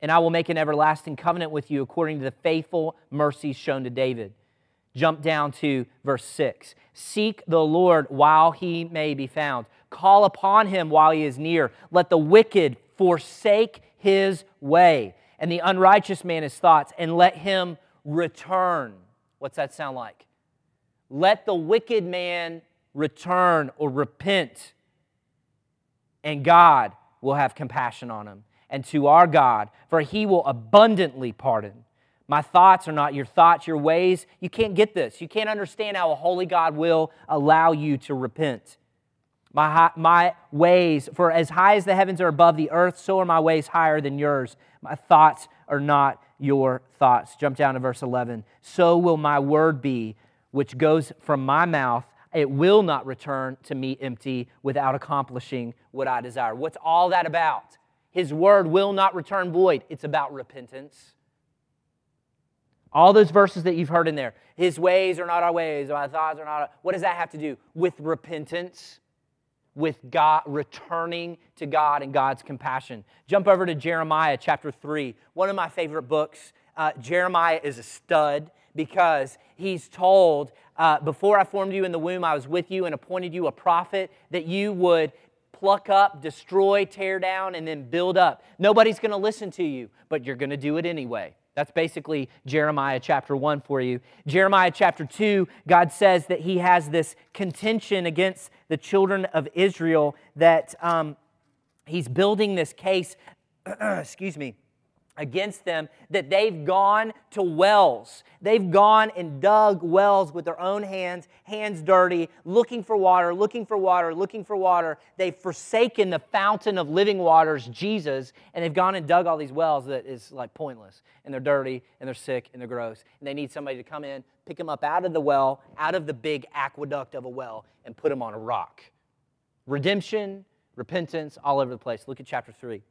And I will make an everlasting covenant with you according to the faithful mercies shown to David. Jump down to verse 6. Seek the Lord while he may be found. Call upon him while he is near. Let the wicked forsake his way, and the unrighteous man his thoughts, and let him return. What's that sound like? Let the wicked man return or repent and God will have compassion on him, and to our God, for he will abundantly pardon. My thoughts are not your thoughts, your ways. You can't get this. You can't understand how a holy God will allow you to repent. My, my ways, for as high as the heavens are above the earth, so are my ways higher than yours. My thoughts are not your thoughts. Jump down to verse 11. So will my word be, which goes from my mouth. It will not return to me empty without accomplishing what I desire. What's all that about? His word will not return void. It's about repentance. All those verses that you've heard in there, his ways are not our ways, my thoughts are not. Our, what does that have to do with repentance? With God returning to God and God's compassion. Jump over to Jeremiah chapter 3, one of my favorite books. Uh, Jeremiah is a stud because he's told, uh, Before I formed you in the womb, I was with you and appointed you a prophet that you would pluck up, destroy, tear down, and then build up. Nobody's going to listen to you, but you're going to do it anyway. That's basically Jeremiah chapter 1 for you. Jeremiah chapter 2, God says that he has this contention against the children of Israel, that um, he's building this case, excuse me, against them that they've gone to wells. They've gone and dug wells with their own hands, hands dirty, looking for water, looking for water, looking for water. They've forsaken the fountain of living waters, Jesus, and they've gone and dug all these wells that is like pointless. And they're dirty and they're sick and they're gross. And they need somebody to come in, pick them up out of the well, out of the big aqueduct of a well, and put them on a rock. Redemption, repentance, all over the place. Look at chapter 3.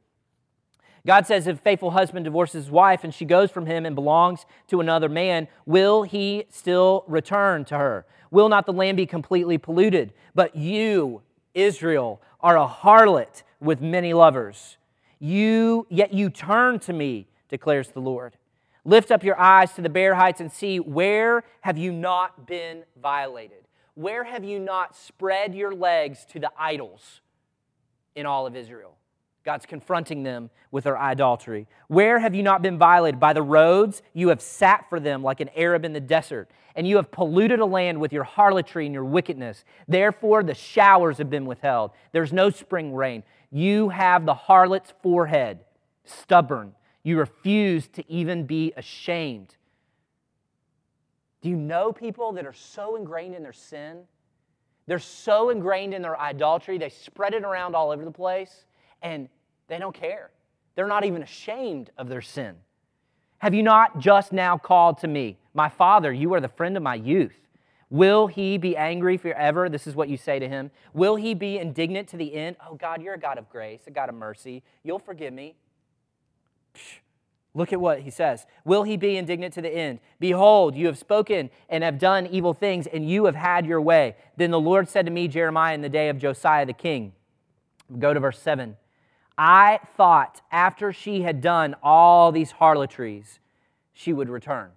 God says if a faithful husband divorces his wife and she goes from him and belongs to another man, will he still return to her? Will not the land be completely polluted? But you, Israel, are a harlot with many lovers. You yet you turn to me, declares the Lord. Lift up your eyes to the bare heights and see where have you not been violated? Where have you not spread your legs to the idols in all of Israel? God's confronting them with their idolatry. Where have you not been violated? By the roads you have sat for them like an Arab in the desert, and you have polluted a land with your harlotry and your wickedness. Therefore, the showers have been withheld. There's no spring rain. You have the harlot's forehead, stubborn. You refuse to even be ashamed. Do you know people that are so ingrained in their sin? They're so ingrained in their idolatry, they spread it around all over the place. And they don't care. They're not even ashamed of their sin. Have you not just now called to me, My Father, you are the friend of my youth? Will he be angry forever? This is what you say to him. Will he be indignant to the end? Oh, God, you're a God of grace, a God of mercy. You'll forgive me. Psh, look at what he says. Will he be indignant to the end? Behold, you have spoken and have done evil things, and you have had your way. Then the Lord said to me, Jeremiah, in the day of Josiah the king, Go to verse 7. I thought after she had done all these harlotries, she would return.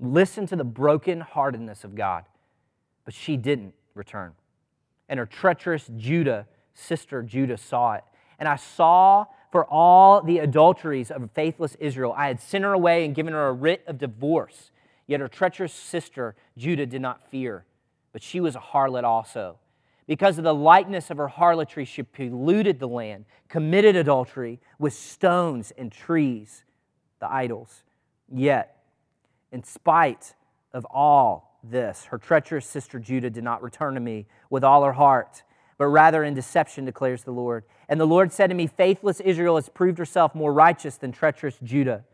Listen to the brokenheartedness of God. But she didn't return. And her treacherous Judah, sister Judah, saw it. And I saw for all the adulteries of faithless Israel, I had sent her away and given her a writ of divorce. Yet her treacherous sister Judah did not fear, but she was a harlot also. Because of the lightness of her harlotry, she polluted the land, committed adultery with stones and trees, the idols. Yet, in spite of all this, her treacherous sister Judah did not return to me with all her heart, but rather in deception, declares the Lord. And the Lord said to me, Faithless Israel has proved herself more righteous than treacherous Judah.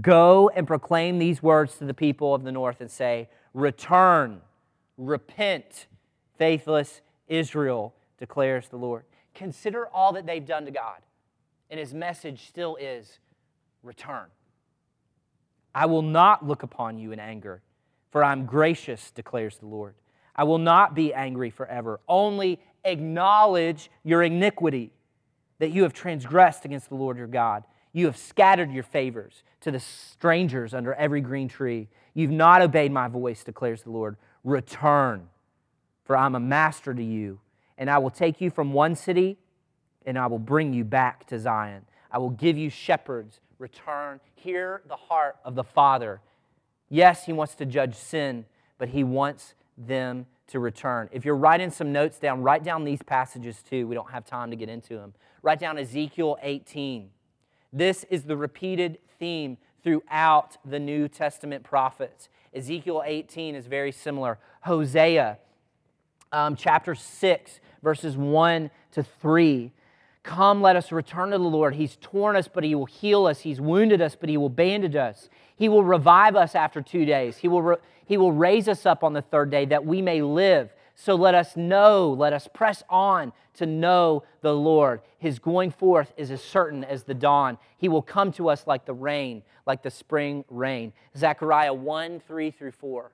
Go and proclaim these words to the people of the north and say, Return, repent, faithless Israel, declares the Lord. Consider all that they've done to God. And his message still is return. I will not look upon you in anger, for I'm gracious, declares the Lord. I will not be angry forever. Only acknowledge your iniquity, that you have transgressed against the Lord your God. You have scattered your favors to the strangers under every green tree. You've not obeyed my voice, declares the Lord. Return for I'm a master to you, and I will take you from one city, and I will bring you back to Zion. I will give you shepherds. Return. Hear the heart of the Father. Yes, He wants to judge sin, but He wants them to return. If you're writing some notes down, write down these passages too. We don't have time to get into them. Write down Ezekiel 18. This is the repeated theme throughout the New Testament prophets. Ezekiel 18 is very similar. Hosea um, chapter 6, verses 1 to 3. Come, let us return to the Lord. He's torn us, but He will heal us. He's wounded us, but He will bandage us. He will revive us after two days. He will, re- he will raise us up on the third day that we may live. So let us know, let us press on to know the Lord. His going forth is as certain as the dawn. He will come to us like the rain, like the spring rain. Zechariah 1 3 through 4.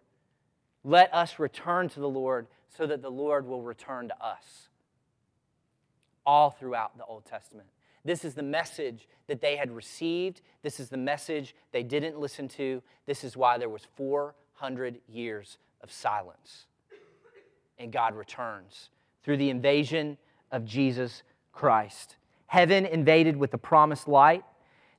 Let us return to the Lord so that the Lord will return to us. All throughout the Old Testament. This is the message that they had received. This is the message they didn't listen to. This is why there was 400 years of silence. And God returns through the invasion of Jesus Christ. Heaven invaded with the promised light,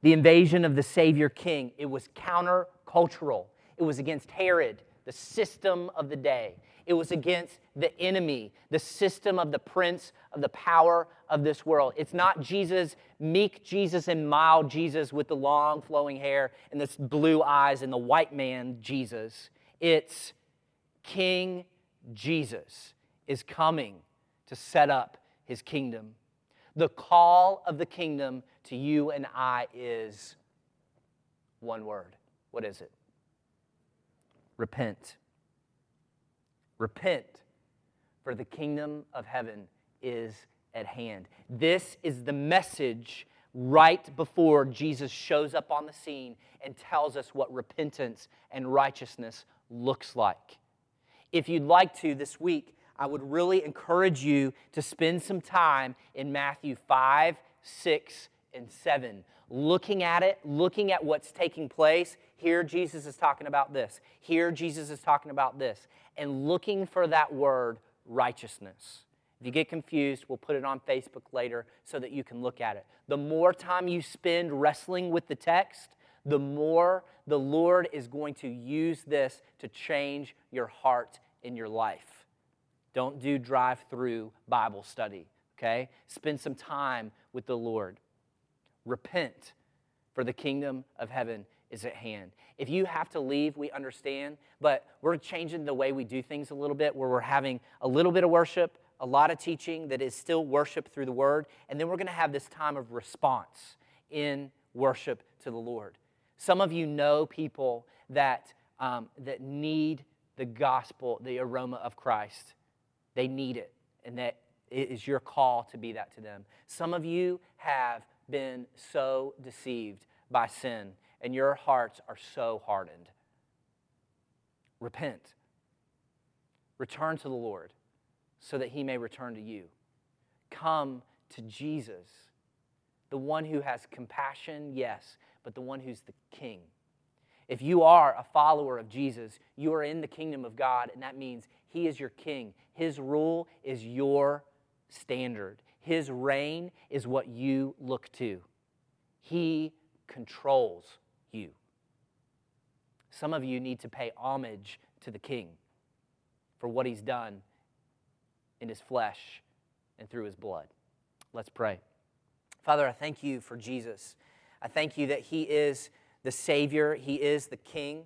the invasion of the Savior King. It was countercultural, it was against Herod, the system of the day. It was against the enemy, the system of the prince of the power of this world. It's not Jesus, meek Jesus and mild Jesus with the long flowing hair and the blue eyes and the white man Jesus. It's King Jesus is coming to set up his kingdom. The call of the kingdom to you and I is one word. What is it? Repent. Repent, for the kingdom of heaven is at hand. This is the message right before Jesus shows up on the scene and tells us what repentance and righteousness looks like. If you'd like to this week, I would really encourage you to spend some time in Matthew 5, 6, and 7 looking at it, looking at what's taking place. Here, Jesus is talking about this. Here, Jesus is talking about this. And looking for that word, righteousness. If you get confused, we'll put it on Facebook later so that you can look at it. The more time you spend wrestling with the text, the more the Lord is going to use this to change your heart in your life. Don't do drive through Bible study, okay? Spend some time with the Lord. Repent, for the kingdom of heaven is at hand. If you have to leave, we understand, but we're changing the way we do things a little bit, where we're having a little bit of worship, a lot of teaching that is still worship through the word, and then we're going to have this time of response in worship to the Lord. Some of you know people that, um, that need the gospel, the aroma of Christ. They need it, and that it is your call to be that to them. Some of you have been so deceived by sin, and your hearts are so hardened. Repent. Return to the Lord so that he may return to you. Come to Jesus, the one who has compassion, yes, but the one who's the king. If you are a follower of Jesus, you are in the kingdom of God, and that means he is your king. His rule is your standard. His reign is what you look to. He controls you. Some of you need to pay homage to the King for what he's done in his flesh and through his blood. Let's pray. Father, I thank you for Jesus. I thank you that he is the Savior, he is the King.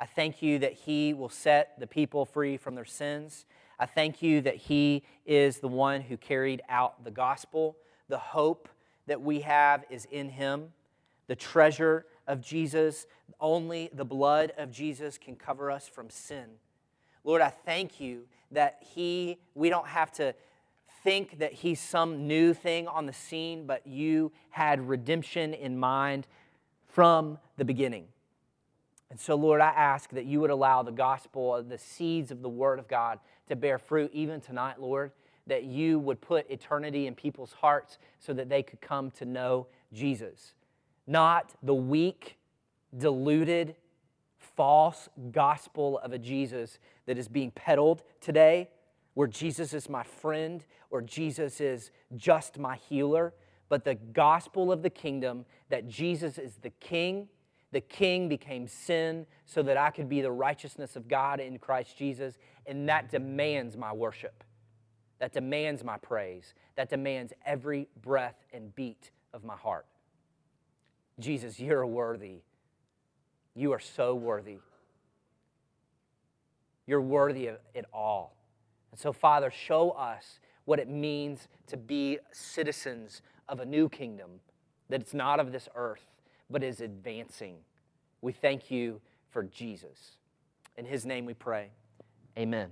I thank you that he will set the people free from their sins. I thank you that He is the one who carried out the gospel. The hope that we have is in Him. The treasure of Jesus, only the blood of Jesus can cover us from sin. Lord, I thank you that He, we don't have to think that He's some new thing on the scene, but you had redemption in mind from the beginning. And so, Lord, I ask that you would allow the gospel, the seeds of the Word of God, to bear fruit even tonight, Lord, that you would put eternity in people's hearts so that they could come to know Jesus. Not the weak, deluded, false gospel of a Jesus that is being peddled today, where Jesus is my friend or Jesus is just my healer, but the gospel of the kingdom that Jesus is the King The king became sin so that I could be the righteousness of God in Christ Jesus, and that demands my worship. That demands my praise. That demands every breath and beat of my heart. Jesus, you're worthy. You are so worthy. You're worthy of it all. And so, Father, show us what it means to be citizens of a new kingdom, that it's not of this earth, but is advancing. We thank you for Jesus. In his name we pray. Amen.